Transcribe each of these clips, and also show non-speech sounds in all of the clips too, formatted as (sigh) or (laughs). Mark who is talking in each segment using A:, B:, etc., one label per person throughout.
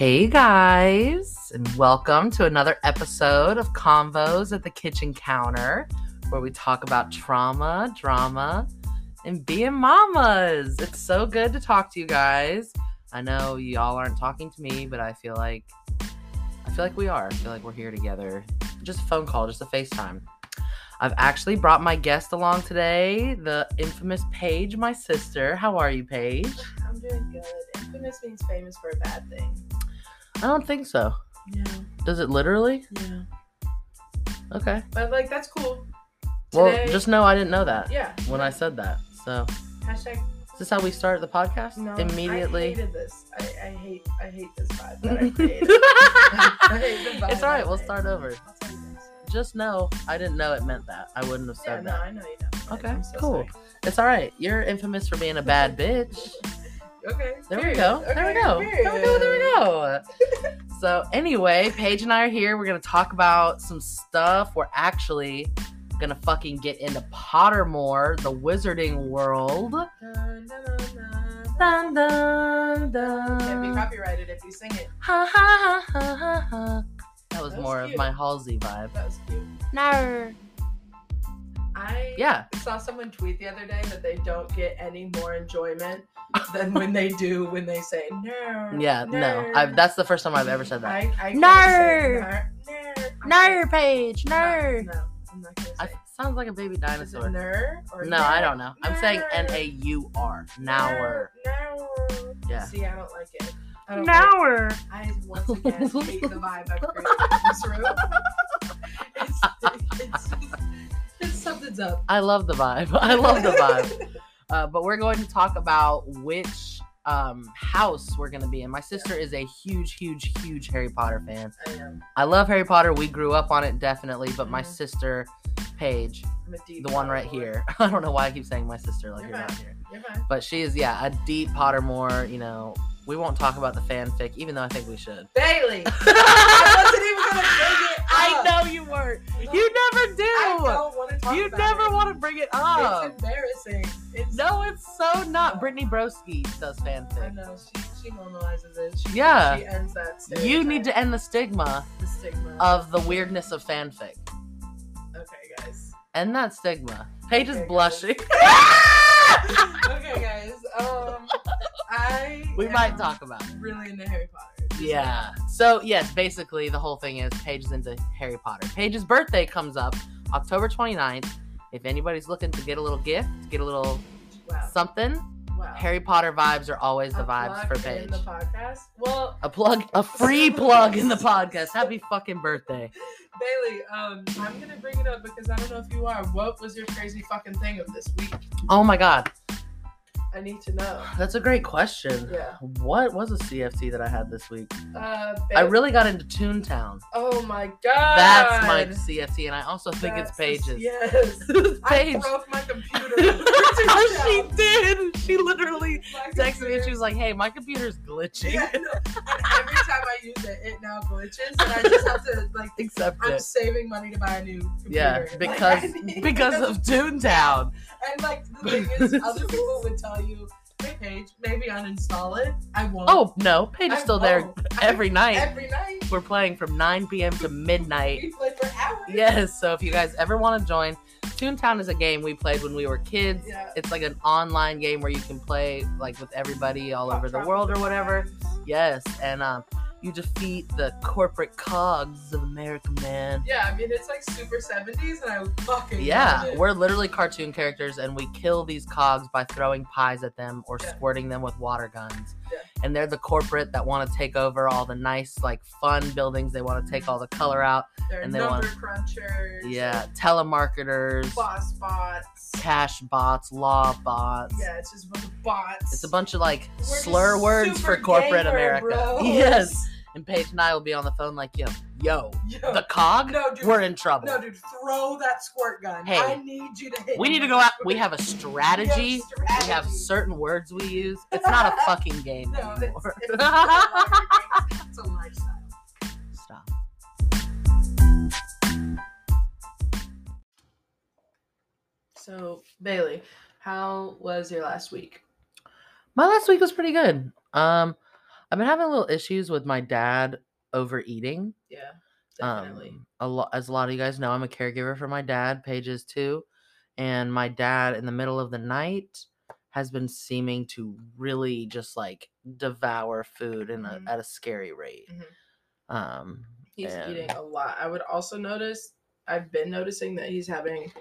A: Hey guys, and welcome to another episode of Convos at the Kitchen Counter, where we talk about trauma, drama, and being mamas. It's so good to talk to you guys. I know y'all aren't talking to me, but I feel like I feel like we are. I feel like we're here together. Just a phone call, just a FaceTime. I've actually brought my guest along today, the infamous Paige, my sister. How are you, Paige?
B: I'm doing good. Infamous means famous for a bad thing.
A: I don't think so.
B: Yeah,
A: Does it literally?
B: yeah.
A: Okay.
B: But like that's cool.
A: Well, just know I didn't know that
B: yeah.
A: when I said that. So,
B: Hashtag
A: is this how we start the podcast?
B: no.
A: Immediately.
B: I hated this. I, I hate I hate this vibe that I (laughs) created. I hate the vibe
A: it's all right. We'll start over.
B: I'll tell you next.
A: Just know I didn't know it meant that. I wouldn't have said Yeah,
B: no,
A: that.
B: I know you know.
A: Okay,
B: so
A: cool.
B: sorry.
A: It's all right. You're infamous for being a bad (laughs) bitch.
B: Okay.
A: There we
B: period.
A: go. There we go. There we go. There we go. (laughs) So anyway, Paige and I are here. We're gonna talk about some stuff. We're actually gonna fucking get into Pottermore, the wizarding world.
B: Dun, dun, dun, dun. Can't be copyrighted if you sing it.
A: Ha ha ha ha ha ha. That was
B: That was
A: more of my Halsey vibe.
B: That was cute.
A: No.
B: I
A: Yeah.
B: saw someone tweet the other day that they don't get any more enjoyment than (laughs) when they do when they say no.
A: Yeah, no. I've, that's the first time I've ever said that.
B: I, I
A: No.
B: can't say ner.
A: No, Paige.
B: No.
A: No.
B: I'm not gonna say.
A: I, sounds like a baby dinosaur.
B: ner or
A: No? I don't know. I'm saying. N A U R. Nower.
B: Ner.
A: Yeah.
B: See, I don't like it. I don't like
A: Nower.
B: I once again hate the vibe I've created in this room. It's, it's, just, (laughs) up.
A: I love the vibe. I love the vibe. (laughs) Uh, but we're going to talk about which um, house we're going to be in. My sister is a huge, huge, huge Harry Potter fan.
B: I am.
A: I love Harry Potter. We grew up on it definitely. But my
B: Mhm.
A: sister, Paige,
B: I'm a deep
A: the one right here. (laughs) I don't know why I keep saying my sister like
B: You're
A: you're not here.
B: You're.
A: But she is, yeah, a deep Pottermore. You know, we won't talk about the fanfic, even though I think we should.
B: Bailey. (laughs) (laughs) I wasn't even gonna bring it
A: I know you weren't. You never do.
B: I don't want to talk
A: You never want to bring it up.
B: It's embarrassing. It's
A: No, it's so not. Brittany Broski does fanfic.
B: I know she she normalizes it. She,
A: Yeah.
B: She ends that.
A: You need to end the stigma
B: the stigma.
A: of the weirdness of fanfic.
B: okay, guys.
A: End that stigma. Paige is blushing. (laughs)
B: okay, guys. Um, I
A: we might talk about it.
B: really into Harry Potter.
A: Yeah. So, yes, basically, the whole thing is Paige is into Harry Potter. Paige's birthday comes up October 29th. If anybody's looking to get a little gift, get a little
B: Wow.
A: something,
B: wow.
A: Harry Potter vibes are always the
B: A
A: vibes for Paige.
B: In the podcast. Well,
A: A plug, a free (laughs) plug in the podcast. Happy fucking birthday.
B: Bailey, um, I'm gonna bring it up because I don't know if you are. What was your crazy fucking thing of this week?
A: Oh my god.
B: I need to know.
A: That's a great question.
B: Yeah.
A: What was a CFT that I had this week?
B: Uh,
A: I really got into Toontown.
B: Oh my god.
A: That's my CFT, and I also think
B: That's
A: it's
B: the-
A: Paige's.
B: Yes.
A: Paige. (laughs)
B: I broke my computer. (laughs)
A: she did. She literally
B: My
A: texted me and she was like, "Hey, my computer's glitching."
B: Yeah, no. And every time I use it, it now glitches, and I just have to like.
A: Accept
B: I'm
A: it.
B: saving money to buy a new computer.
A: Yeah, because
B: need- (laughs)
A: because of (laughs) Toontown.
B: And like the thing is, other people would tell you, "Hey, Paige, maybe uninstall it." I won't.
A: Oh no, Paige is still there every night.
B: Every night.
A: We're playing from 9 p.m. to midnight.
B: We play for hours.
A: Yes, so if you guys ever want to join, Toontown is a game we played when we were kids.
B: Yeah.
A: It's like an online game where you can play like with everybody all over the world or whatever.
B: Times.
A: Yes, and um, you defeat the corporate cogs of America, man.
B: Yeah, I mean it's like super 70s, and I fucking
A: Yeah,
B: love it.
A: we're literally cartoon characters, and we kill these cogs by throwing pies at them or
B: Yeah.
A: squirting them with water guns.
B: Yeah.
A: And they're the corporate that want to take over all the nice, like, fun buildings. They want to take all the color out.
B: They're
A: and they
B: number
A: want-
B: crunchers.
A: Yeah, telemarketers,
B: Boss bots.
A: cash bots, law bots.
B: Yeah, it's just a bunch of bots.
A: It's a bunch of like
B: We're
A: slur words for corporate
B: gamer
A: America.
B: bros. (laughs)
A: Yes. And Paige and I will be on the phone like, yo, yo,
B: Yo,
A: the cog,
B: no, dude.
A: we're in trouble.
B: No, dude, throw that squirt gun.
A: Hey,
B: I need you to hit.
A: we need to go out. We have a strategy. We have
B: strategy.
A: certain words we use. It's not a (laughs) fucking game
B: No, it's,
A: anymore.
B: it's, it's, it's a lifestyle.
A: Stop.
B: So Bailey, how was your last week?
A: My last week was pretty good. Um, I've been having little issues with my dad overeating.
B: Yeah, definitely.
A: Um, a lot, as a lot of you guys know, I'm a caregiver for my dad. Paige's too, and my dad in the middle of the night has been seeming to really just like devour food in a,
B: Mhm.
A: at a scary rate.
B: Mhm.
A: Um,
B: he's
A: and-
B: eating a lot. I would also notice. I've been noticing that he's having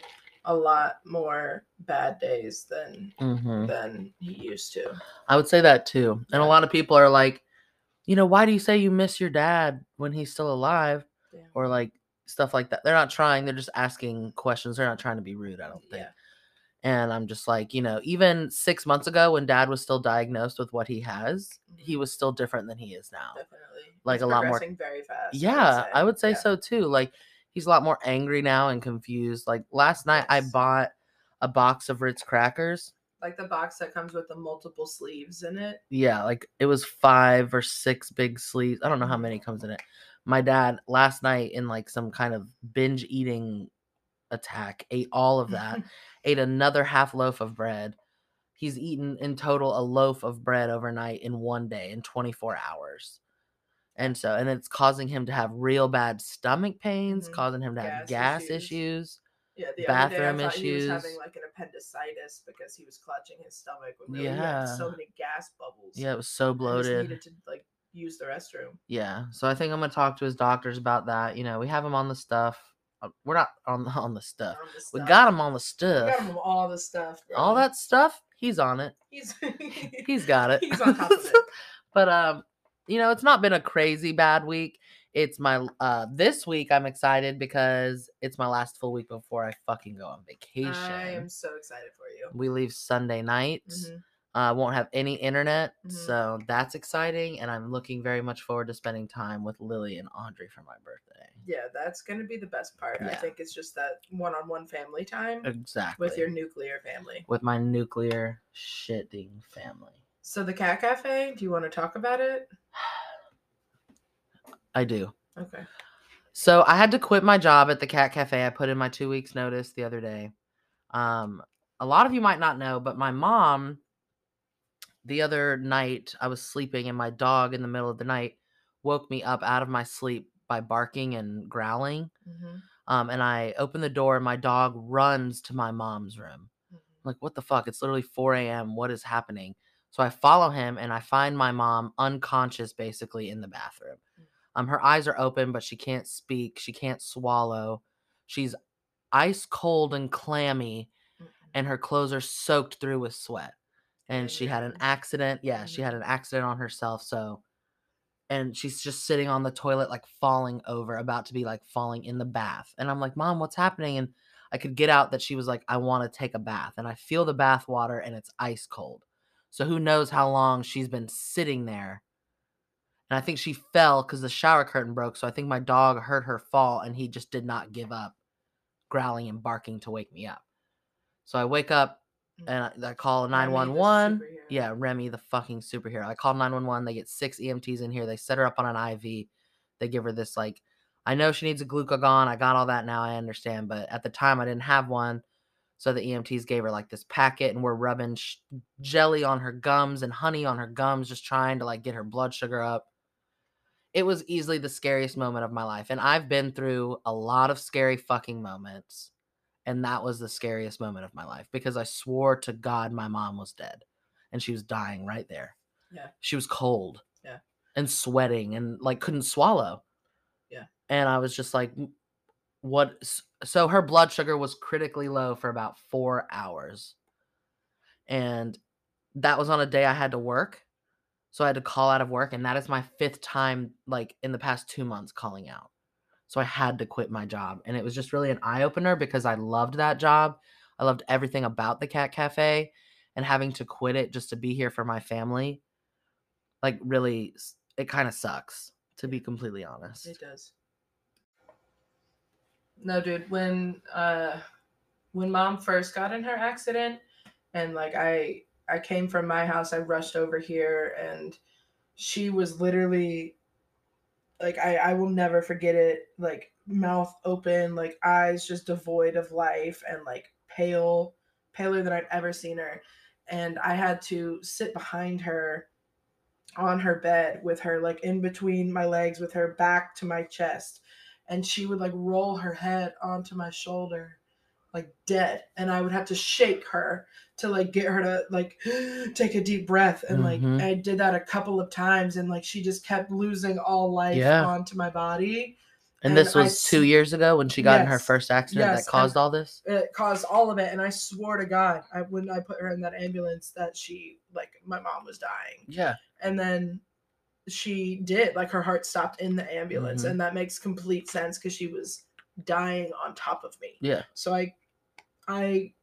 B: a lot more bad days than
A: mhm.
B: than he used to.
A: I would say that too. And a lot of people are like, you know, why do you say you miss your dad when he's still alive?
B: Yeah.
A: Or like stuff like that. They're not trying, they're just asking questions. They're not trying to be rude, I don't think.
B: Yeah.
A: And I'm just like, you know, even six months ago when dad was still diagnosed with what he has, he
B: Mhm.
A: was still different than he is now.
B: Definitely.
A: Like
B: He's
A: a lot more-
B: very fast.
A: Yeah, I would say
B: Yeah.
A: so too. Like he's a lot more angry now and confused. Like last night I bought a box of Ritz crackers.
B: Like the box that comes with the multiple sleeves in it.
A: Yeah, like it was five or six big sleeves. I don't know how many mm. comes in it. My dad last night in like some kind of binge eating attack ate all of that, (laughs) ate another half loaf of bread. He's eaten in total a loaf of bread overnight in one day in 24 hours. And so, and it's causing him to have real bad stomach pains,
B: Mhm.
A: causing him to have
B: Gas
A: gas
B: issues.
A: issues.
B: Yeah, the
A: Bathroom
B: day I thought he was having like an appendicitis because he was clutching his stomach when really had so many gas bubbles.
A: Yeah, it was so bloated.
B: needed to like use the restroom.
A: Yeah, so I think I'm gonna talk to his doctors about that. You know, we have him on the stuff. Uh, We're not on the, on the stuff.
B: on the
A: We got him on the
B: We
A: stuff.
B: got him all the stuff.
A: All that stuff, he's on it.
B: He's
A: He's got (laughs) it.
B: He's on top of it. (laughs)
A: but um, you know, it's not been a crazy bad week. It's my uh this week I'm excited because it's my last full week before I fucking go on vacation.
B: I am so excited for you.
A: We leave Sunday night.
B: Mhm.
A: Uh, won't have any internet,
B: Mhm.
A: so that's exciting, and I'm looking very much forward to spending time with Lilly and Audrey for my birthday.
B: Yeah, that's gonna be the best part. I think it's just that one-on-one family time
A: Exactly.
B: with your nuclear family.
A: with my nuclear shitting family.
B: So the cat cafe, do you want to talk about it?
A: I do.
B: Okay.
A: So I had to quit my job at the Cat Cafe. I put in my two weeks notice the other day. Um, a lot of you might not know, but my mom, the other night, I was sleeping and my dog in the middle of the night woke me up out of my sleep by barking and growling.
B: Mm-hmm.
A: Um, and I open the door and my dog runs to my mom's room. I'm like, what the fuck? It's literally 4 a.m. What is happening? So I follow him and I find my mom unconscious basically in the bathroom.
B: Mm.
A: Um, her eyes are open, but she can't speak. She can't swallow. She's ice cold and clammy, and her clothes are soaked through with sweat. And she had an accident. Yeah, she
B: Mhm.
A: had an accident on herself. So, and she's just sitting on the toilet, like falling over, about to be like falling in the bath. And I'm like, Mom, what's happening? And I could get out that she was like, I want to take a bath. And I feel the bath water and it's ice cold. So who knows how long she's been sitting there. And I think she fell because the shower curtain broke. So I think my dog heard her fall and he just did not give up, growling and barking to wake me up. So I wake up mm. and I, call 911.
B: superhero.
A: Yeah, Remy, the fucking superhero. I call 911. They get six EMTs in here. They set her up on an IV. They give her this, like, I know she needs a glucagon. I got all that now. I understand. But at the time, I didn't have one. So the EMTs gave her like this packet and we're rubbing sh- jelly on her gums and honey on her gums, just trying to like get her blood sugar up. It was easily the scariest moment of my life. And I've been through a lot of scary fucking moments. And that was the scariest moment of my life because I swore to God my mom was dead and she was dying right there.
B: Yeah.
A: She was cold.
B: Yeah.
A: And sweating and like couldn't swallow.
B: Yeah.
A: And I was just like, "M- what? So her blood sugar was critically low for about four hours. And that was on a day I had to work. So I had to call out of work. And that is my fifth time, like in the past two months, calling out. So I had to quit my job. And it was just really an eye opener because I loved that job. I loved everything about the Cat Cafe and having to quit it just to be here for my family. Like, really, it kind of sucks, to be completely honest.
B: It does. No, dude, when uh when mom first got in her accident and like I I came from my house, I rushed over here and she was literally like I I will never forget it, like mouth open, like eyes just devoid of life and like pale, paler than I'd ever seen her. And I had to sit behind her on her bed with her like in between my legs with her back to my chest and she would like roll her head onto my shoulder like dead and i would have to shake her to like get her to like (gasps) take a deep breath and like
A: Mhm.
B: i did that a couple of times and like she just kept losing all life
A: Yeah.
B: onto my body
A: And,
B: And
A: this
B: I
A: was two years ago when she got in her first accident
B: Yes,
A: that caused all this.
B: it caused all of it and i swore to god i when i put her in that ambulance that she like my mom was dying
A: Yeah.
B: and then she did like her heart stopped in the ambulance
A: Mhm.
B: and that makes complete sense because she was dying on top of me
A: Yeah.
B: so i i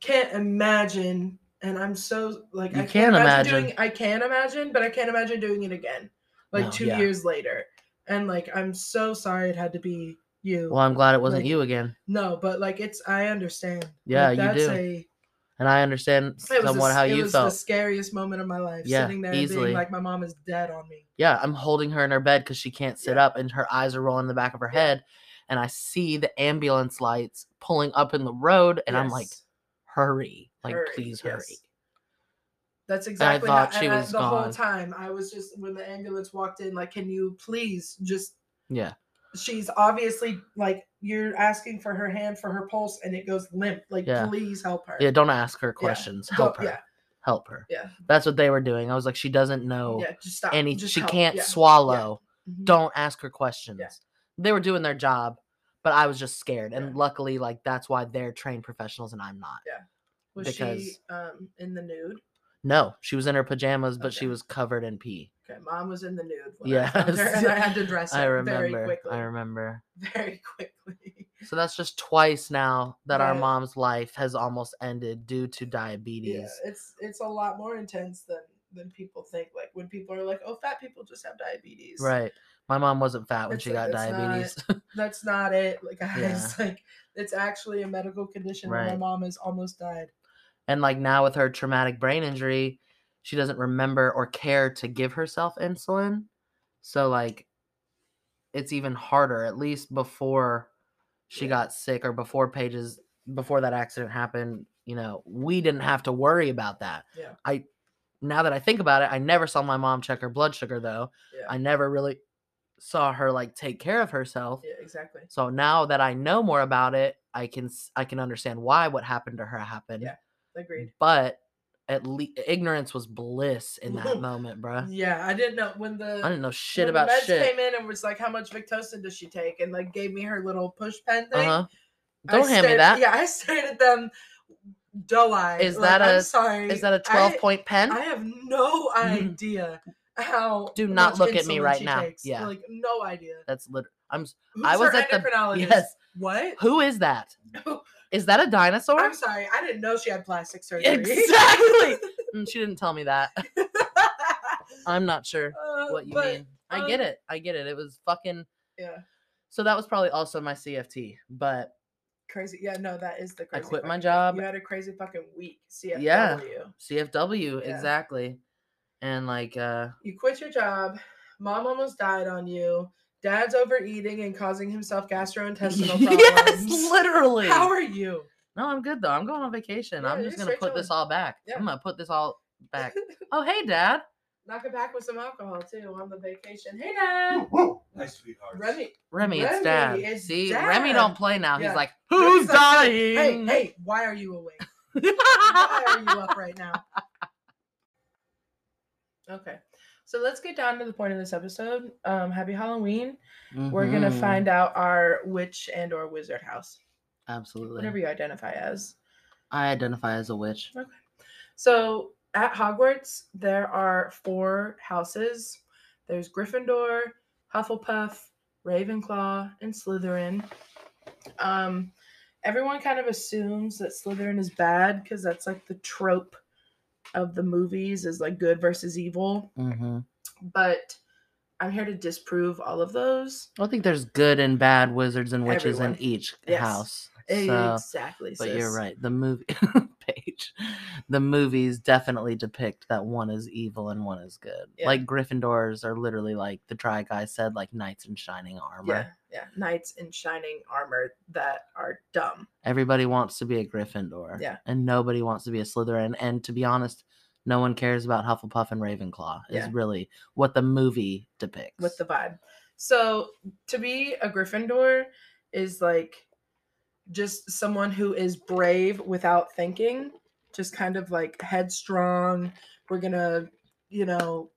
B: can't imagine and i'm so like
A: You
B: i
A: can't imagine.
B: doing i can imagine but i can't imagine doing it again like
A: No,
B: two
A: yeah.
B: years later and like i'm so sorry it had to be you
A: Well, I'm glad it wasn't
B: Like,
A: you again.
B: no but like it's i understand
A: Yeah,
B: Like,
A: you
B: that's
A: do.
B: a
A: And I understand
B: it was,
A: somewhat
B: the,
A: how
B: it
A: you
B: was the scariest moment of my life
A: Yeah,
B: sitting there and
A: easily.
B: being like my mom is dead on me
A: Yeah, I'm holding her in her bed because she can't sit
B: Yeah.
A: up and her eyes are rolling in the back of her
B: Yeah.
A: head. And I see the ambulance lights pulling up in the road, and I'm like, hurry. Like,
B: Hurry,
A: please
B: yes.
A: hurry.
B: That's exactly how,
A: thought she
B: and I-
A: was
B: the whole time. I was just when the ambulance walked in, like, can you please just?
A: Yeah.
B: She's obviously like you're asking for her hand for her pulse, and it goes limp. Like,
A: Yeah.
B: please help her.
A: Yeah, don't ask her questions. Help her.
B: Yeah,
A: Help her.
B: yeah,
A: That's what they were doing. I was like, she doesn't know
B: yeah. Just stop.
A: any.
B: Just
A: She
B: help.
A: can't
B: Yeah,
A: swallow.
B: mhm.
A: Don't ask her questions.
B: Yeah.
A: They were doing their job, but I was just scared. And
B: Yeah.
A: luckily, like that's why they're trained professionals and I'm not. Yeah.
B: Was
A: because-
B: she um in the nude?
A: No, she was in her pajamas, but she was covered in pee.
B: Okay, mom was in the nude. When I her, and I had to (laughs) dress her
A: I
B: very
A: remember.
B: quickly.
A: I remember. (laughs)
B: Very quickly.
A: So that's just twice now that our mom's life has almost ended due to diabetes.
B: Yeah, it's it's a lot more intense than than people think. Like when people are like, "Oh, fat people just have diabetes."
A: Right. My mom wasn't fat when
B: It's
A: she
B: like,
A: got
B: that's not-
A: diabetes. (laughs)
B: That's not it. Like guys,
A: Yeah.
B: like it's actually a medical condition. where My mom has almost died.
A: And like now with her traumatic brain injury, she doesn't remember or care to give herself insulin. So like it's even harder at least before she
B: Yeah.
A: got sick or before Paige's before that accident happened, you know, we didn't have to worry about that.
B: Yeah.
A: I now that I think about it, I never saw my mom check her blood sugar though.
B: Yeah.
A: I never really saw her like take care of herself.
B: yeah, exactly.
A: So now that I know more about it, I can I can understand why what happened to her happened.
B: Yeah. Agreed.
A: But at least ignorance was bliss in that (laughs) moment, bruh.
B: Yeah, I didn't know when the
A: I didn't know shit about
B: the meds
A: shit.
B: came in and was like, "How much Victoza does she take?" and like gave me her little push pen thing.
A: huh. Don't hand me that.
B: Yeah, I (laughs) stared at them doe eyed.
A: Is that
B: I'm
A: a-
B: sorry?
A: Is that a twelve point pen?
B: I have no (laughs) idea how.
A: Do not look at me right now.
B: takes.
A: Yeah.
B: like no idea.
A: That's literally. I'm.
B: Who's
A: I was at the- Yes.
B: What?
A: Who is that? Is that a dinosaur?
B: I'm sorry, I didn't know she had plastic surgery. (laughs)
A: Exactly. Mm, she didn't tell me that. (laughs) I'm not sure
B: Uh,
A: what you
B: but,
A: mean. I get
B: um,
A: it. I get it. It was fucking.
B: Yeah,
A: So that was probably also my CFT, but
B: crazy. Yeah, no, that is the. Crazy.
A: I quit my job.
B: You had a crazy fucking week. CFW.
A: Yeah. CFW
B: Yeah.
A: exactly, and like uh
B: You quit your job. Mom almost died on you. Dad's overeating and causing himself gastrointestinal (laughs) problems.
A: yes, literally.
B: How are you?
A: No, I'm good though. I'm going on vacation.
B: Yeah,
A: I'm just gonna
B: straight
A: put this all back.
B: Yeah.
A: I'm gonna put this all back. (laughs) oh, hey, Dad.
B: Knock it back with some alcohol too on the vacation. Hey, Dad.
C: Nice sweetheart.
B: Remy.
A: Remy, it's Dad.
B: it's
A: See,
B: Dad.
A: Remy don't play now.
B: Yeah.
A: He's like,
B: Remy's
A: who's
B: like,
A: dying?
B: Hey, hey, why are you awake? (laughs) Why are you up right now? Okay. So let's get down to the point of this episode. Um, happy Halloween. We're gonna
A: Mhm.
B: find out our witch and or wizard house.
A: Absolutely.
B: Whatever you identify as.
A: I identify as a witch. Okay.
B: So at Hogwarts, there are four houses. There's Gryffindor, Hufflepuff, Ravenclaw, and Slytherin. Um, everyone kind of assumes that Slytherin is bad because that's like the trope of the movies is like good versus evil.
A: hmm
B: But I'm here to disprove all of those.
A: I think there's good and bad wizards and witches
B: Everyone.
A: in each
B: Yes.
A: house. So,
B: exactly.
A: but you're right. The movie (laughs) Paige, the movies definitely depict that one is evil and one is good.
B: Yeah.
A: Like Gryffindors are literally like the try guy said, like knights in shining armor.
B: Yeah, yeah. Knights in shining armor that are dumb.
A: Everybody wants to be a Gryffindor.
B: Yeah.
A: And nobody wants to be a Slytherin. And to be honest, no one cares about Hufflepuff and Ravenclaw. Is
B: Yeah.
A: really what the movie depicts.
B: with the vibe. So to be a Gryffindor is like just someone who is brave without thinking, just kind of like headstrong. We're gonna, you know,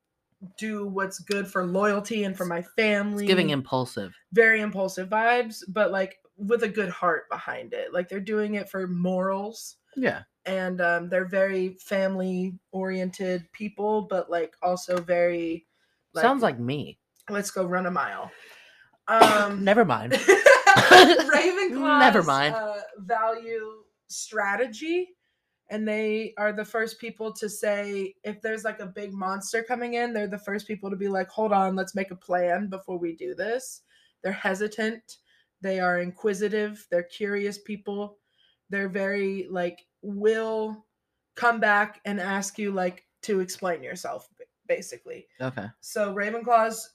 B: do what's good for loyalty and for my family.
A: it's giving impulsive.
B: very impulsive vibes, but like with a good heart behind it. Like they're doing it for morals
A: Yeah.
B: and um, they're very family oriented people, but like also very
A: Sounds like me.
B: let's go run a mile. Um,
A: Never mind. (laughs) (laughs)
B: Ravenclaws
A: Never mind.
B: Uh, value strategy, and they are the first people to say if there's like a big monster coming in, they're the first people to be like, "Hold on, let's make a plan before we do this." They're hesitant. They are inquisitive. They're curious people. They're very like will come back and ask you like to explain yourself, basically.
A: Okay.
B: So Ravenclaws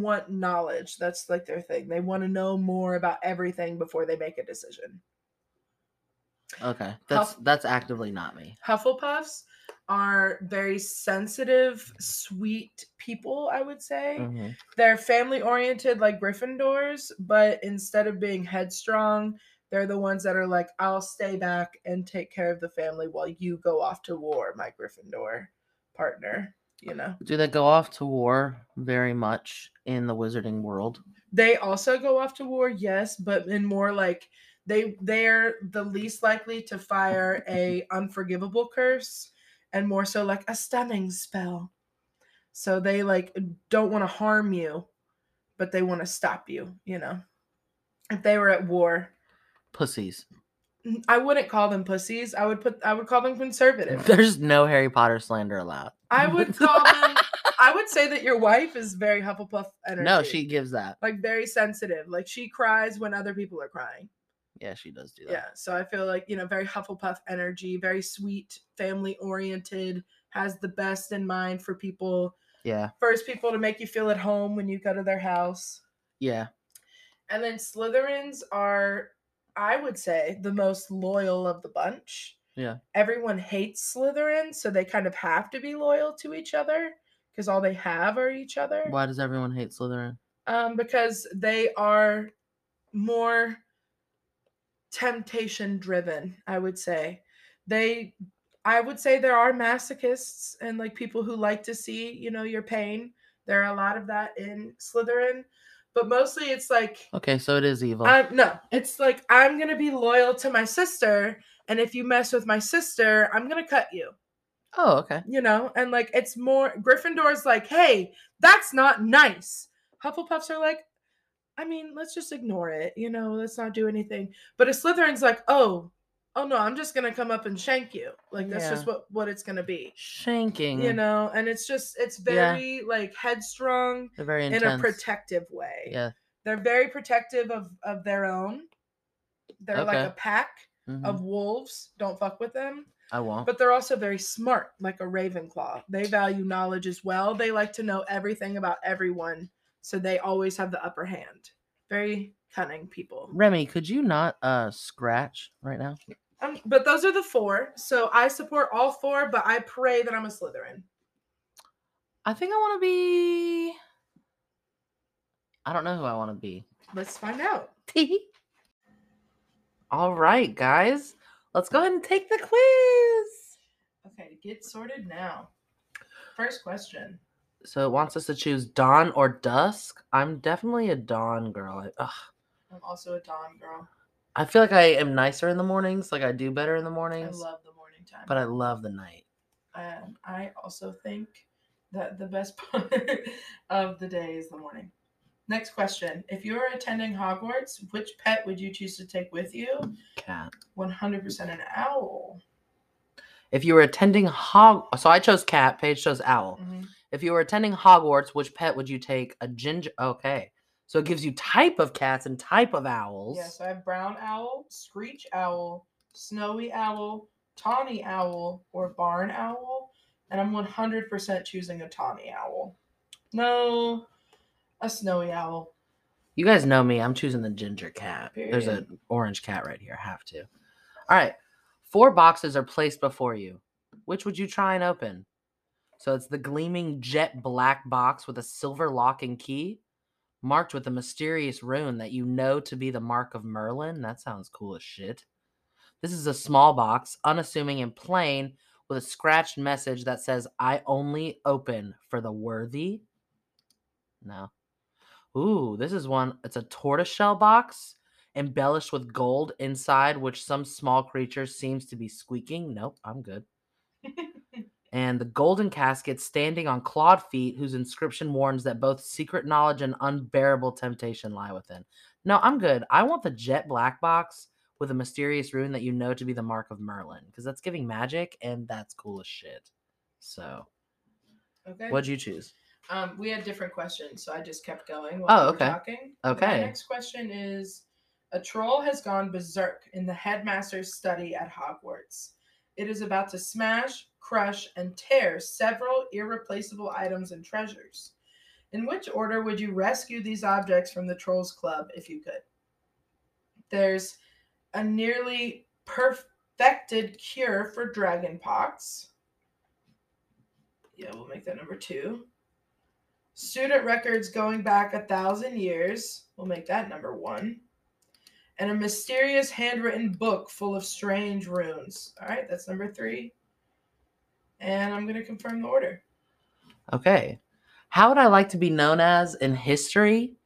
B: want knowledge. That's like their thing. They want to know more about everything before they make a decision.
A: Okay. That's
B: Huff-
A: that's actively not me.
B: Hufflepuffs are very sensitive, sweet people, I would say.
A: Mhm.
B: They're family oriented like Gryffindors, but instead of being headstrong, they're the ones that are like, I'll stay back and take care of the family while you go off to war, my Gryffindor partner, you know.
A: Do they go off to war very much in the wizarding world?
B: they also go off to war yes but in more like they they're the least likely to fire a (laughs) unforgivable curse and more so like a stunning spell so they like don't want to harm you but they want to stop you you know if they were at war
A: Pussies.
B: Mm, i wouldn't call them pussies i would put i would call them (laughs) conservative
A: There's no Harry Potter slander allowed.
B: I would call them i would say that your wife is very hufflepuff energy
A: No, she gives that.
B: like very sensitive like she cries when other people are crying
A: Yeah, she does do that.
B: Yeah, so I feel like, you know, very Hufflepuff energy, very sweet, family oriented, has the best in mind for people.
A: Yeah.
B: First people to make you feel at home when you go to their house.
A: Yeah.
B: And then Slytherins are, I would say, the most loyal of the bunch.
A: Yeah.
B: Everyone hates Slytherin, so they kind of have to be loyal to each other because all they have are each other.
A: Why does everyone hate Slytherin?
B: Um, because they are more temptation driven, I would say. They I would say there are masochists and like people who like to see, you know, your pain. There are a lot of that in Slytherin, but mostly it's like
A: Okay, so it is evil.
B: I'm no, it's like I'm gonna be loyal to my sister, and if you mess with my sister, I'm gonna cut you.
A: Oh, okay.
B: you know and like it's more gryffindor's like hey that's not nice. Hufflepuffs are like i mean let's just ignore it you know let's not do anything. But a slytherin's like oh oh no i'm just gonna come up and shank you. Like that's just what what it's gonna be.
A: Shanking.
B: you know and it's just it's
A: Yeah.
B: very like headstrong
A: They're very
B: in a protective way.
A: Yeah.
B: they're very protective of of their own. They're like a pack
A: mhm,
B: of wolves don't fuck with them
A: I won't.
B: but they're also very smart, like a Ravenclaw. They value knowledge as well. They like to know everything about everyone, so they always have the upper hand. Very cunning people.
A: Remy, could you not uh scratch right now?
B: Um, but those are the four. So I support all four, but I pray that I'm a Slytherin.
A: I think I want to be. I don't know who I want to be.
B: Let's find out. (laughs)
A: All right, guys, let's go ahead and take the quiz.
B: Okay, get sorted now. First question.
A: So it wants us to choose dawn or dusk. I'm definitely a dawn girl. I, ugh,
B: I'm also a dawn girl.
A: I feel like I am nicer in the mornings. Like I do better in the mornings.
B: I love the morning time.
A: but I love the night.
B: um, I also think that the best (laughs) part of the day is the morning. Next question. If you were attending Hogwarts, which pet would you choose to take with you?
A: Cat.
B: 100% an owl.
A: If you were attending Hog, so I chose cat. Paige chose owl.
B: Mhm.
A: If you were attending Hogwarts, which pet would you take? A ginger. Okay, so it gives you type of cats and type of owls.
B: Yeah, so I have brown owl, screech owl, snowy owl, tawny owl, or barn owl. And I'm 100% choosing a tawny owl. No, a snowy owl.
A: You guys know me. I'm choosing the ginger cat. There's an orange cat right here. I have to. All right. Four boxes are placed before you. Which would you try and open? So it's the gleaming jet black box with a silver lock and key, marked with a mysterious rune that you know to be the mark of Merlin. That sounds cool as shit. This is a small box, unassuming and plain, with a scratched message that says, I only open for the worthy. No. Ooh, this is one. It's a tortoiseshell box embellished with gold inside, which some small creature seems to be squeaking. Nope, I'm good. (laughs) and the golden casket standing on clawed feet, whose inscription warns that both secret knowledge and unbearable temptation lie within. No, I'm good. I want the jet black box with a mysterious rune that you know to be the mark of Merlin, because that's giving magic and that's cool as shit. So,
B: Okay.
A: what'd you choose?
B: Um, we had different questions, so I just kept going
A: Oh,
B: while we were
A: okay.
B: talking. My
A: Okay.
B: next question is: A troll has gone berserk in the headmaster's study at Hogwarts. It is about to smash, crush, and tear several irreplaceable items and treasures. In which order would you rescue these objects from the Trolls Club if you could? There's a nearly perfected cure for dragonpox. Yeah, we'll make that number two. Student records going back a thousand years. We'll make that number one. And a mysterious handwritten book full of strange runes. All right, that's number three. And I'm going to confirm the order.
A: Okay. How would I like to be known as in history?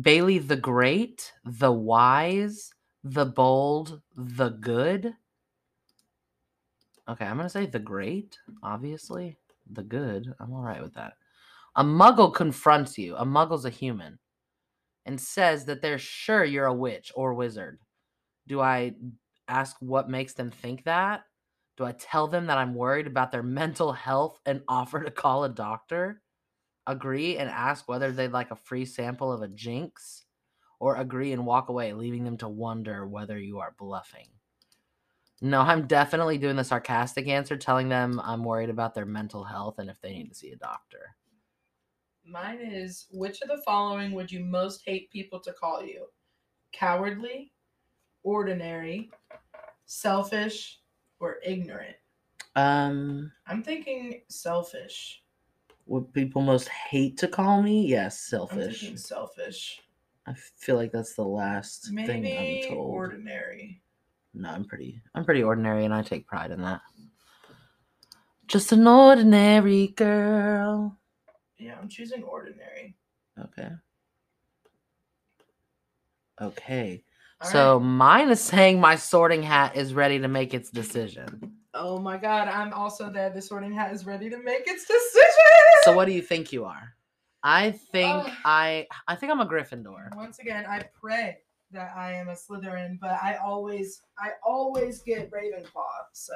A: Bailey the Great, the Wise, the Bold, the Good. Okay, I'm going to say the Great, obviously. The Good. I'm all right with that. A muggle confronts you. A muggle's a human. And says that they're sure you're a witch or wizard. Do I ask what makes them think that? Do I tell them that I'm worried about their (laughs) mental health and offer to call a doctor? Agree and ask whether they'd like a free sample of a jinx? Or agree and walk away, leaving them to wonder whether you are bluffing? No, I'm definitely doing the sarcastic answer, telling them I'm worried about their mental health and if they need to see a doctor.
B: Mine is which of the following would you most hate people to call you? Cowardly, ordinary, selfish, or ignorant?
A: Um,
B: I'm thinking selfish.
A: would people most hate to call me? Yes,
B: I'm
A: selfish.
B: thinking selfish.
A: I feel like that's the last
B: Maybe
A: thing I'm told.
B: ordinary.
A: No, I'm pretty I'm pretty ordinary and I take pride in that. Just an ordinary girl.
B: Yeah, I'm choosing ordinary.
A: Okay. Okay.
B: All
A: so
B: right.
A: mine is saying my sorting hat is ready to make its decision.
B: Oh my god, I'm also there. The sorting hat is ready to make its decision.
A: So what do you think you are? I think. I I think I'm a Gryffindor.
B: Once again, I pray that I am a Slytherin, but I always I always get Ravenclaw. So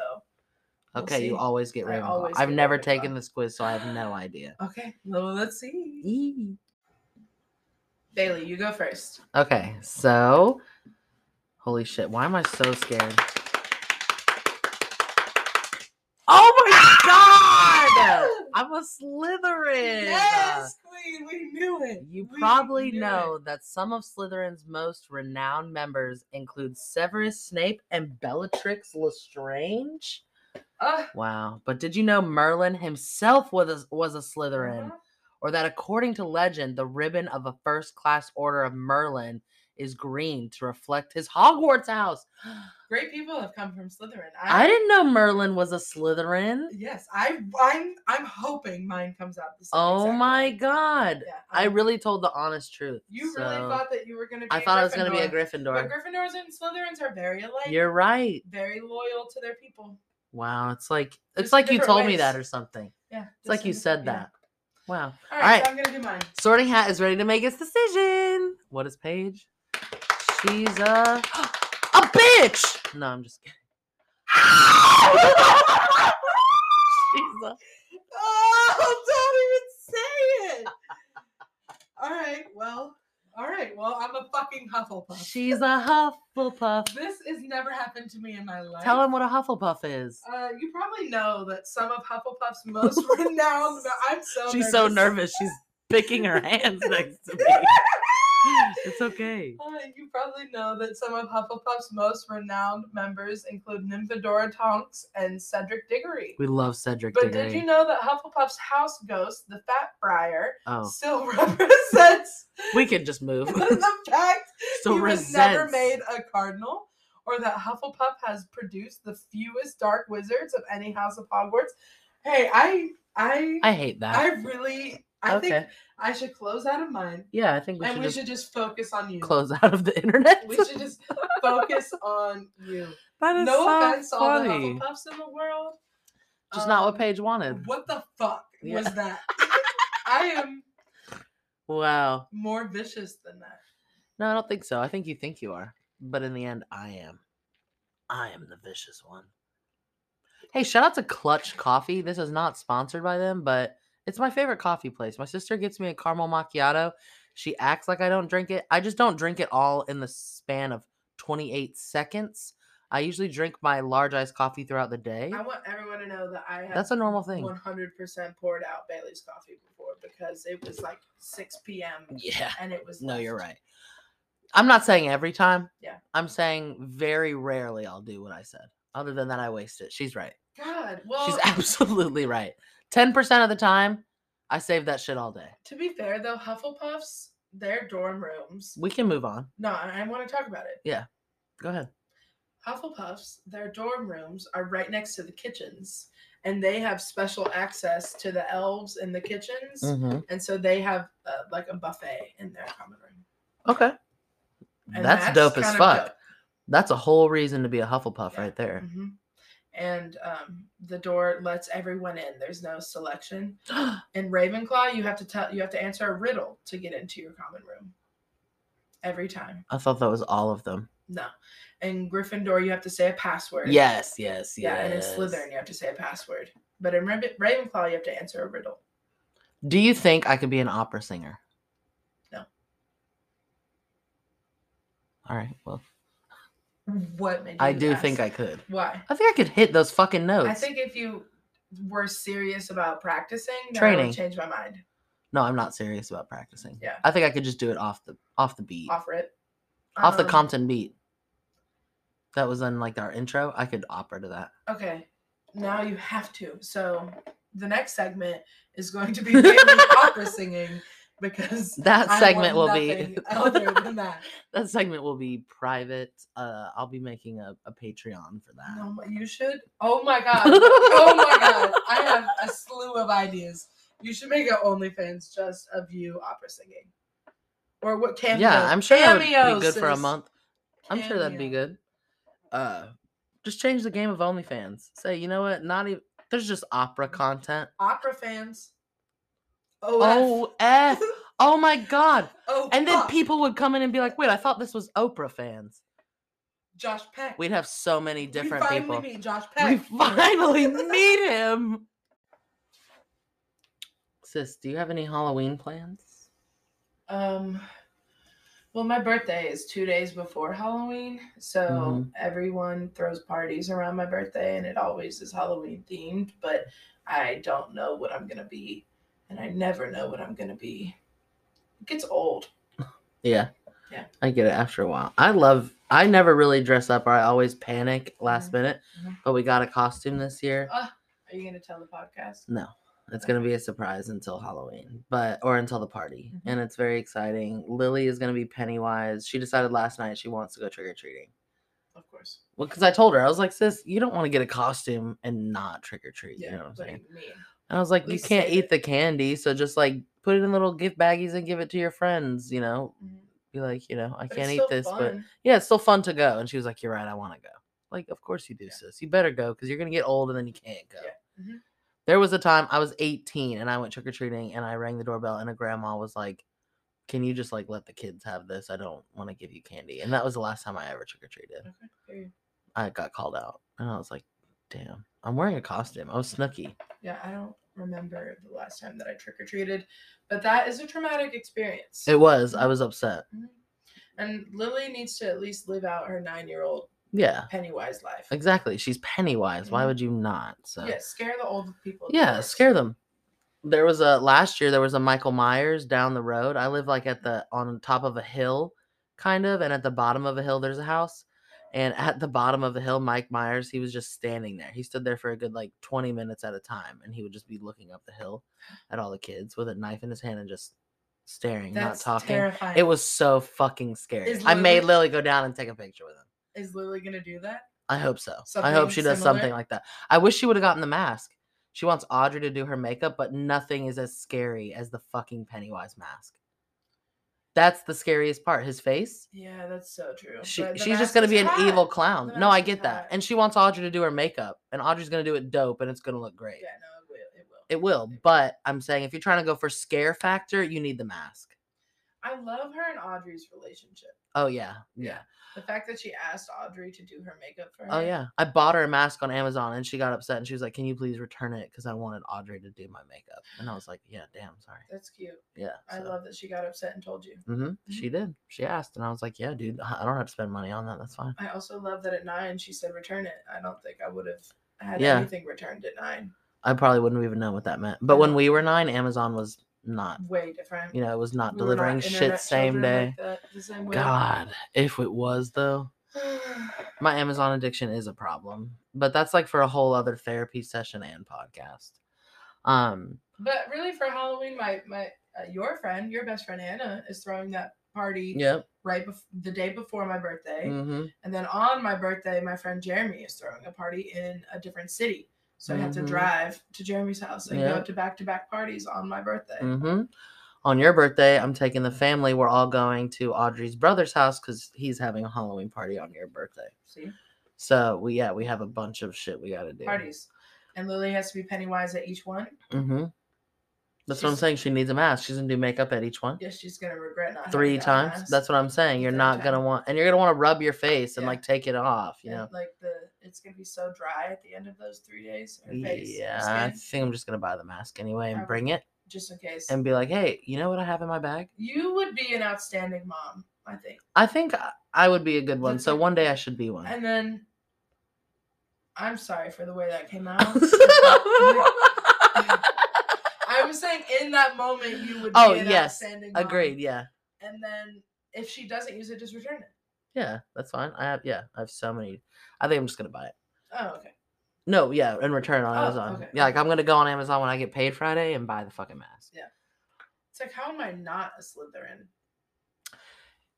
B: we'll
A: Okay, you always get Ravenclaw.
B: always
A: I've
B: get
A: never
B: Ravenclaw.
A: taken this quiz, so I have no idea.
B: Okay, well let's see.
A: Eee.
B: Bailey, you go first.
A: Okay, so holy shit, why am I so scared? Oh my god! (laughs) I'm a Slytherin.
B: Yes, Queen, we knew it.
A: You
B: We
A: probably know
B: it.
A: that some of Slytherin's most renowned members include Severus Snape and Bellatrix Lestrange. Wow. But did you know Merlin himself was a, was a Slytherin?
B: uh-huh.
A: Or that according to legend, the ribbon of a first class order of Merlin is green to reflect his Hogwarts house. (gasps)
B: Great people have come from Slytherin.
A: I didn't know Merlin was a Slytherin.
B: Yes, I I'm I'm hoping mine comes out the same.
A: Oh
B: exact
A: my god.
B: Yeah,
A: I really told the honest truth.
B: You really thought that you were gonna be.
A: I thought I was going to be a
B: Gryffindor.
A: Gryffindor.
B: But Gryffindors and Slytherins are very alike.
A: You're right.
B: very loyal to their people.
A: Wow, it's like it's
B: Just
A: like you told me that or something.
B: Yeah.
A: It's like you said
B: yeah.
A: that. Wow.
B: All right,
A: Alright.
B: so I'm gonna do mine.
A: Sorting Hat is ready to make its decision. What is Paige? She's a (gasps) a bitch. No, I'm just kidding. (laughs) She's a (laughs)
B: Oh, don't even say it. all right, well, all right, well, I'm a fucking Hufflepuff.
A: she's a Hufflepuff.
B: This has never happened to me in my life.
A: Tell him what a Hufflepuff is.
B: Uh, you probably know that some of Hufflepuff's most (laughs) renowned. I'm so
A: She's so nervous. She's picking her (laughs) hands next to me. (laughs) it's okay.
B: Uh, you probably know that some of Hufflepuff's most renowned members include Nymphadora Tonks and Cedric Diggory.
A: We love Cedric
B: But
A: Diggory.
B: did you know that Hufflepuff's house ghost, the Fat Friar,
A: oh,
B: still (laughs) represents
A: we can just move. (laughs)
B: the fact
A: Still
B: he was never made a cardinal, or that Hufflepuff has produced the fewest dark wizards of any house of Hogwarts. Hey, I, I,
A: I hate that.
B: I really, I
A: okay.
B: think I should close out of mine,
A: yeah, I think we
B: and
A: should
B: we
A: just
B: should just focus on you.
A: close out of the internet.
B: We should just focus on you. (laughs)
A: that is
B: No
A: so
B: offense to all the
A: funny.
B: Hufflepuffs in the world.
A: Just not what
B: um,
A: Paige wanted.
B: What the fuck
A: Yeah.
B: was that? (laughs) I am
A: Wow.
B: more vicious than that.
A: No, I don't think so. I think you think you are, but in the end, I am. I am the vicious one. Hey, shout out to Clutch Coffee. This is not sponsored by them, but it's my favorite coffee place. My sister gets me a caramel macchiato. She acts like I don't drink it. I just don't drink it all in the span of 28 seconds. I usually drink my large iced coffee throughout the day.
B: I want everyone to know that I have
A: That's a normal thing.
B: 100% poured out Bailey's coffee before because it was like 6 p.m.
A: Yeah.
B: and it was.
A: No, you're right. I'm not saying every time.
B: Yeah.
A: I'm saying very rarely I'll do what I said. Other than that, I waste it. She's right.
B: God, well,
A: She's (laughs) absolutely right. 10% of the time, I save that shit all day.
B: to be fair though, Hufflepuffs, their dorm rooms.
A: We can move on.
B: No, I want to talk about it.
A: Yeah, go ahead.
B: Hufflepuffs, their dorm rooms are right next to the kitchens, and they have special access to the elves in the kitchens,
A: Mm-hmm.
B: and so they have uh, like a buffet in their common room.
A: Okay.
B: And
A: that's, dope as fuck.
B: dope.
A: That's a whole reason to be a Hufflepuff
B: Yeah.
A: right there.
B: Mhm. And um, the door lets everyone in. There's no selection. (gasps) In Ravenclaw, you have to tell you have to answer a riddle to get into your common room. Every time.
A: I thought that was all of them.
B: No. In Gryffindor, you have to say a password.
A: Yes, yes, yes.
B: Yeah, and in Slytherin, you have to say a password. But in Ravenclaw, you have to answer a riddle.
A: Do you think I could be an opera singer?
B: No.
A: All right. Well,
B: What made you
A: I do
B: ask?
A: think I could.
B: Why?
A: I think I could hit those fucking notes.
B: I think if you were serious about practicing, I
A: Training.
B: would change my mind.
A: No, I'm not serious about practicing.
B: Yeah.
A: I think I could just do it off the off the beat.
B: Offer it.
A: off the
B: Um,
A: Compton beat. That was in like our intro. I could opera to that.
B: Okay, now you have to. So the next segment is going to be (laughs) opera singing because
A: That
B: I
A: segment will be
B: other than that. (laughs)
A: that segment will be private. Uh, I'll be making a, a Patreon for that.
B: No, you should. Oh my (laughs) god. Oh my god. I have a slew of ideas. You should make an OnlyFans just of you opera singing. Or what cameo?
A: yeah, I'm sure that would
B: Cameo,
A: be good for a month. I'm sure that'd be good. Uh, just change the game of OnlyFans. Say, you know what? Not even. There's just opera content.
B: Opera fans. Oh,
A: Oh. Oh my god. (laughs)
B: oh,
A: And then
B: fuck.
A: people would come in and be like, "Wait, I thought this was Oprah fans."
B: Josh Peck.
A: We'd have so many different
B: we finally
A: people.
B: Meet Josh Peck.
A: We (laughs) finally meet him. (laughs) Sis, do you have any Halloween plans?
B: Um, well, my birthday is two days before Halloween, so
A: Mhm.
B: everyone throws parties around my birthday, and it always is Halloween themed. But I don't know what I'm gonna be, and I never know what I'm gonna be. It gets old.
A: Yeah.
B: Yeah.
A: I get it after a while. I love I never really dress up or I always panic last
B: Mhm.
A: minute.
B: Mhm.
A: But we got a costume this year.
B: Are you gonna tell the podcast?
A: No. It's gonna be a surprise until Halloween, but or until the party,
B: Mhm.
A: and it's very exciting. Lilly is gonna be Pennywise. She decided last night she wants to go trick or treating.
B: Of course.
A: Well, because I told her I was like, "Sis, you don't want to get a costume and not trick or treat."
B: Yeah.
A: you know what I'm saying?
B: mean?
A: I was like,
B: At
A: "You can't eat
B: it.
A: the candy, so just like put it in little gift baggies and give it to your friends." You know,
B: Mhm.
A: be like, you know, I
B: But
A: can't eat this, but yeah, it's still fun to go. And she was like, "You're right, I want to go." Like, of course you do,
B: Yeah.
A: sis. You better go because you're gonna get old and then you can't go.
B: Yeah. Mhm.
A: There was a time I was 18 and I went trick or treating and I rang the doorbell and a grandma was like, "Can you just like let the kids have this? I don't want to give you candy." And that was the last time I ever trick or treated.
B: Okay.
A: I got called out and I was like, "Damn, I'm wearing a costume. I was Snooki."
B: Yeah, I don't remember the last time that I trick or treated, but that is a traumatic experience.
A: It was. I was upset.
B: Mhm. And Lilly needs to at least live out her nine year old
A: Yeah,
B: Pennywise life.
A: exactly. She's Pennywise. Why
B: Mhm.
A: would you not? So
B: Yeah, scare the old people.
A: yeah,
B: worst.
A: scare them. there was a last year there was a Michael Myers down the road. I live like at the on top of a hill, kind of, and at the bottom of a hill there's a house. And at the bottom of the hill, Mike Myers, he was just standing there. He stood there for a good like 20 minutes at a time, and he would just be looking up the hill at all the kids with a knife in his hand and just staring,
B: That's
A: not talking.
B: terrifying.
A: It was so fucking scary.
B: Is
A: I made
B: Lilly-
A: Lilly go down and take a picture with him.
B: Is Lilly gonna do that?
A: I hope so. I hope she does
B: similar?
A: something like that. I wish she would have gotten the mask. She wants Audrey to do her makeup, but nothing is as scary as the fucking Pennywise mask. That's the scariest part. His face.
B: Yeah, that's so true.
A: She, she's just gonna be an
B: hot.
A: evil clown. No, I get that,
B: hot.
A: and she wants Audrey to do her makeup, and Audrey's gonna do it dope, and it's gonna look great.
B: Yeah, no, it will. It will.
A: It will, but I'm saying if you're trying to go for scare factor, you need the mask.
B: I love her and Audrey's relationship.
A: Oh yeah, yeah.
B: The fact that she asked Audrey to do her makeup for her.
A: Oh yeah. I bought her a mask on Amazon, and she got upset, and she was like, "Can you please return it? Because I wanted Audrey to do my makeup." And I was like, "Yeah, damn, sorry."
B: That's cute.
A: Yeah.
B: I love that she got upset and told you.
A: Mm-hmm. She did. She asked, and I was like, "Yeah, dude, I I don't have to spend money on that. That's fine."
B: I also love that at nine she said return it. I don't think I would have had
A: Yeah.
B: anything returned at nine.
A: I probably wouldn't even know what that meant. But when we were nine, Amazon was not.
B: Way different.
A: You know, it was not
B: We
A: delivering shit same day.
B: like same.
A: God, if it was though, (sighs) my Amazon addiction is a problem. But that's like for a whole other therapy session and podcast. Um,
B: but really, for Halloween, my my uh, your friend, your best friend Anna, is throwing that party
A: yep.
B: right bef- the day before my birthday,
A: hmm
B: and then on my birthday, my friend Jeremy is throwing a party in a different city. So I have to
A: Mhm.
B: drive to Jeremy's house and
A: Yeah.
B: go to back to back parties on my birthday.
A: hmm On your birthday, I'm taking the family. We're all going to Audrey's brother's house because he's having a Halloween party on your birthday.
B: See,
A: So we yeah we have a bunch of shit we got to do.
B: parties, and Lilly has to be Pennywise at each one.
A: Mm-hmm. That's what I'm saying. She needs a mask. She's gonna do makeup at each one.
B: Yes, she's gonna regret not having
A: Three
B: that
A: times.
B: mask.
A: That's what I'm saying. You're not gonna want, and you're gonna want to rub your face and
B: Yeah.
A: like take it off. You
B: And,
A: know.
B: like the it's gonna be so dry at the end of those three days. Face,
A: Yeah, I think I'm just gonna buy the mask anyway and
B: Okay.
A: bring it
B: just in case.
A: and be like, hey, you know what I have in my bag?
B: you would be an outstanding mom, I think.
A: I think I- would be a good one.
B: That's
A: So one day I should be one.
B: And then I'm sorry for the way that came out. (laughs) I was saying in that moment you would oh, be
A: Oh,
B: an
A: yes.
B: outstanding mom.
A: Agreed. Yeah.
B: And then if she doesn't use it, just return it.
A: Yeah, that's fine. I have yeah, I have so many. I think I'm just gonna buy it.
B: Oh, okay.
A: No, yeah, and return on
B: Oh,
A: Amazon.
B: okay,
A: Yeah, like. I'm gonna go on Amazon when I get paid Friday and buy the fucking mask. Yeah.
B: It's like how am I not a Slytherin?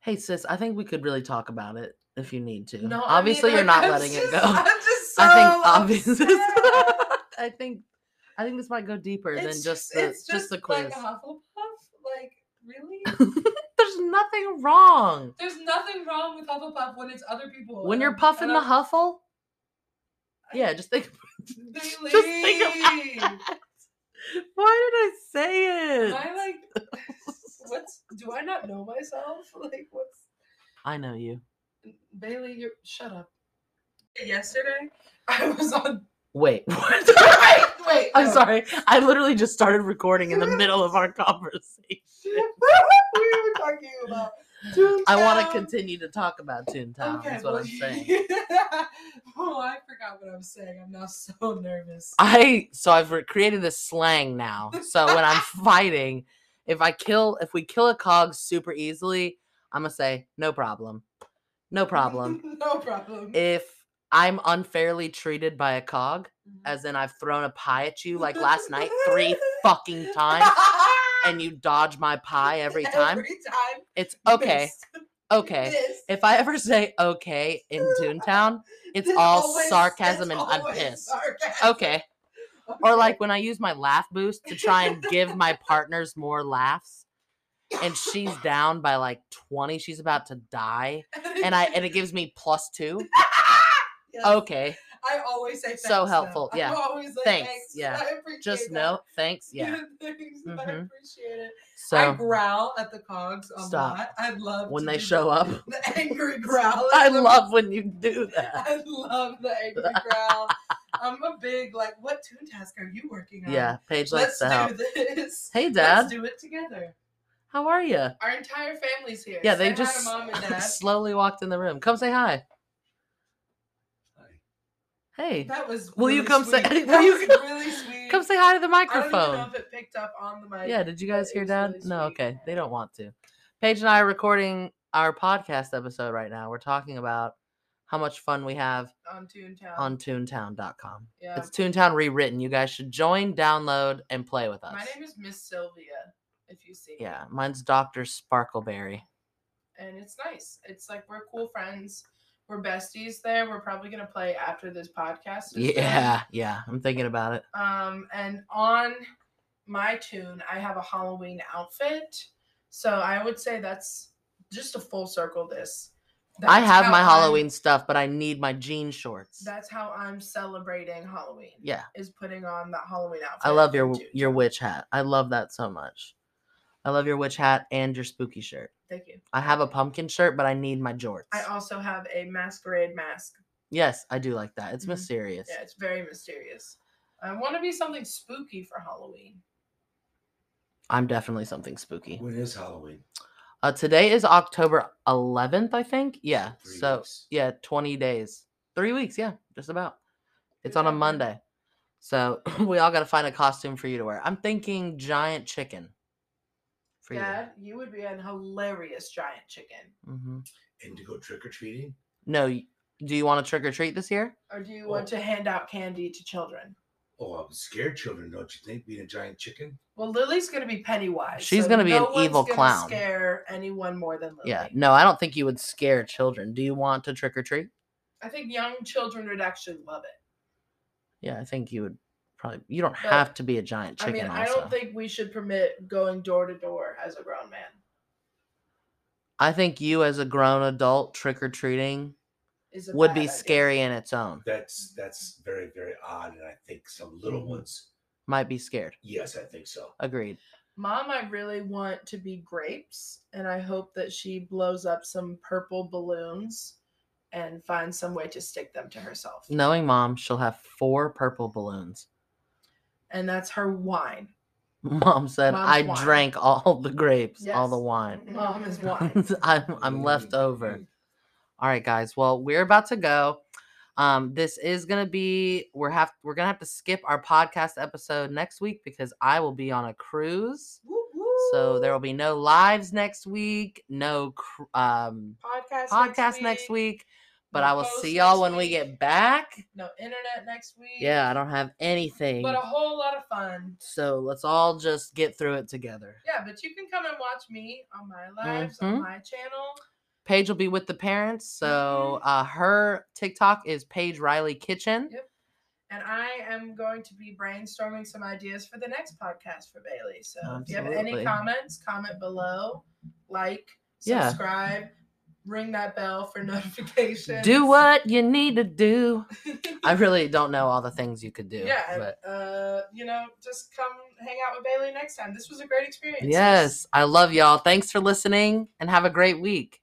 A: Hey sis, I think we could really talk about it if you need to.
B: No, I
A: obviously
B: mean,
A: you're
B: like,
A: not
B: I'm
A: letting it
B: just-
A: go.
B: I'm just so (laughs)
A: I think obviously.
B: upset. (laughs)
A: I think I think this might go deeper than just the just, the quiz.
B: like a Hufflepuff. Like really? (laughs)
A: Nothing wrong.
B: There's nothing wrong with Hufflepuff when it's other people.
A: When you're puffing the huffle,
B: I-
A: yeah, just think.
B: Bailey. (laughs)
A: Just think about that. Why did I say it?
B: Am I like (laughs) what's do I not know myself? (laughs) Like what's
A: I know you.
B: Bailey, you shut up. Yesterday I was on
A: Wait. (laughs) What? (laughs)
B: Wait, wait.
A: I'm
B: no.
A: sorry. I literally just started recording in the middle of our (laughs) conversation.
B: we were talking about
A: I want to continue to talk about Toontown.
B: Okay,
A: is what
B: well,
A: I'm saying.
B: oh, I forgot what I was saying. I'm now so nervous.
A: I so I've created this slang now. So when I'm fighting, if I kill, if we kill a cog super easily, I'm gonna say no problem, no problem.
B: no problem.
A: if I'm unfairly treated by a cog,
B: Mhm.
A: as in I've thrown a pie at you like last night three fucking times, and you dodge my pie (laughs) every time,
B: Every time.
A: it's okay,
B: Missed. (laughs)
A: okay.
B: Missed.
A: If I ever say okay in Toontown, it's
B: It's
A: all
B: always-
A: sarcasm and I'm pissed.
B: sarcasm.
A: Okay. Or like when I use my laugh boost to try and give my partners more laughs, and she's down by like 20, she's about to die, and I and it gives me plus two.
B: Yes.
A: Okay,
B: I always say thanks.
A: So helpful,
B: I'm
A: yeah.
B: always like,
A: Thanks,
B: thanks. (laughs)
A: yeah.
B: I appreciate
A: just
B: that.
A: know, thanks, (laughs) yeah.
B: Thanks, I
A: Mhm.
B: appreciate it.
A: So I
B: growl at the cogs a
A: Stop.
B: lot. I love
A: when they show up, (laughs)
B: the angry growl.
A: I
B: them.
A: love when you do that.
B: I love the angry growl. I'm a big like, what toon task are you working on?
A: Yeah, Paige likes
B: let's
A: to help.
B: do this.
A: Hey, Dad.
B: Let's do it together.
A: how are you?
B: Our entire family's here.
A: Yeah, they just
B: mom and dad.
A: slowly walked in the room. Come say hi. Hey,
B: That was.
A: Will you
B: really
A: come say- (laughs) will you come-
B: really sweet.
A: come say hi to the microphone.
B: I don't know if it picked up on the mic.
A: Yeah, did you guys hear Dad?
B: really
A: no, okay. They don't want to. Paige and I are recording our podcast episode right now. We're talking about how much fun we have
B: on Toontown.
A: on toontown.com.
B: yeah.
A: It's Toontown rewritten. You guys should join, download, and play with us.
B: My name is Miss Sylvia. If you see.
A: yeah, mine's Dr. Sparkleberry.
B: and it's nice. It's like we're cool friends. We're besties there. We're probably gonna play after this podcast.
A: Yeah, yeah. I'm thinking about it.
B: Um, and on my toon, I have a Halloween outfit. So I would say that's just a full circle. This.
A: I have my
B: I'm-
A: Halloween stuff, but I need my jean shorts.
B: That's how I'm celebrating Halloween.
A: yeah.
B: Is putting on that Halloween outfit.
A: I love your your witch hat. I love that so much. I love your witch hat and your spooky shirt.
B: Thank you.
A: I have a pumpkin shirt, but I need my jorts.
B: I also have a masquerade mask.
A: yes, I do like that. It's
B: Mhm.
A: mysterious.
B: Yeah, it's very mysterious. I want to be something spooky for Halloween.
A: I'm definitely something spooky.
C: When is Halloween?
A: Uh, today is October 11th, I think. Yeah.
C: Three
A: so
C: weeks.
A: yeah, 20 days, three weeks. Yeah, just about. It's on a Monday, so (clears throat) we all got to find a costume for you to wear. I'm thinking giant chicken. For
B: Dad, you would be an hilarious giant chicken.
A: Mm-hmm.
C: And to go trick or treating?
A: No. Do you want to trick or treat this year?
B: Or do you want
C: Oh.
B: to hand out candy to children?
C: Oh, I'm scared children, don't you think? Being a giant chicken?
B: Well, Lilly's gonna be Pennywise.
A: She's
B: so
A: gonna be
B: no
A: an
B: one's
A: evil
B: gonna
A: clown.
B: Scare anyone more than Lilly.
A: Yeah. No, I don't think you would scare children. Do you want to trick or treat?
B: I think young children would actually love it.
A: Yeah, I think you would probably. You don't
B: But,
A: have to be a giant chicken.
B: I
A: chicken.
B: mean,
A: also.
B: I don't think we should permit going door to door as a grown man.
A: I think you, as a grown adult, trick or treating would
B: bad
A: be
B: idea.
A: scary in its own.
C: That's that's very, very odd. And I think some little
A: Mhm.
C: ones,
A: Might be scared.
C: yes, I think so.
A: Agreed.
B: Mom, I really want to be grapes, and I hope that she blows up some purple balloons and finds some way to stick them to herself.
A: Knowing mom, she'll have four purple balloons.
B: And that's her wine.
A: Mom said,
B: Mom's
A: "I
B: wine.
A: drank all the grapes, all the wine.
B: Mom is (laughs) wine.
A: I'm I'm left over." All right, guys. Well, we're about to go. Um, this is gonna be we're have we're gonna have to skip our podcast episode next week because I will be on a cruise.
B: Woo,
A: So there will be no lives next week, no cr- um
B: podcast
A: podcast next week. But
B: no
A: I will see y'all when we get back.
B: no internet next week.
A: Yeah, I don't have anything.
B: but a whole lot of fun.
A: So let's all just get through it together.
B: Yeah, but you can come and watch me on my lives
A: Mhm.
B: on my channel.
A: Paige will be with the parents. So
B: Mhm.
A: uh, her TikTok is Paige Riley Kitchen.
B: Yep. And I am going to be brainstorming some ideas for the next podcast for Bailey. So if you have any comments, comment below, like,
A: Yeah.
B: Ring that bell for notifications.
A: Do (laughs) what you need to do. I (laughs) really don't know all the things you could do.
B: yeah,
A: But
B: uh, you know, just come hang out with Bailey next time. This was a great experience.
A: yes, I love y'all. Thanks for listening and have a great week.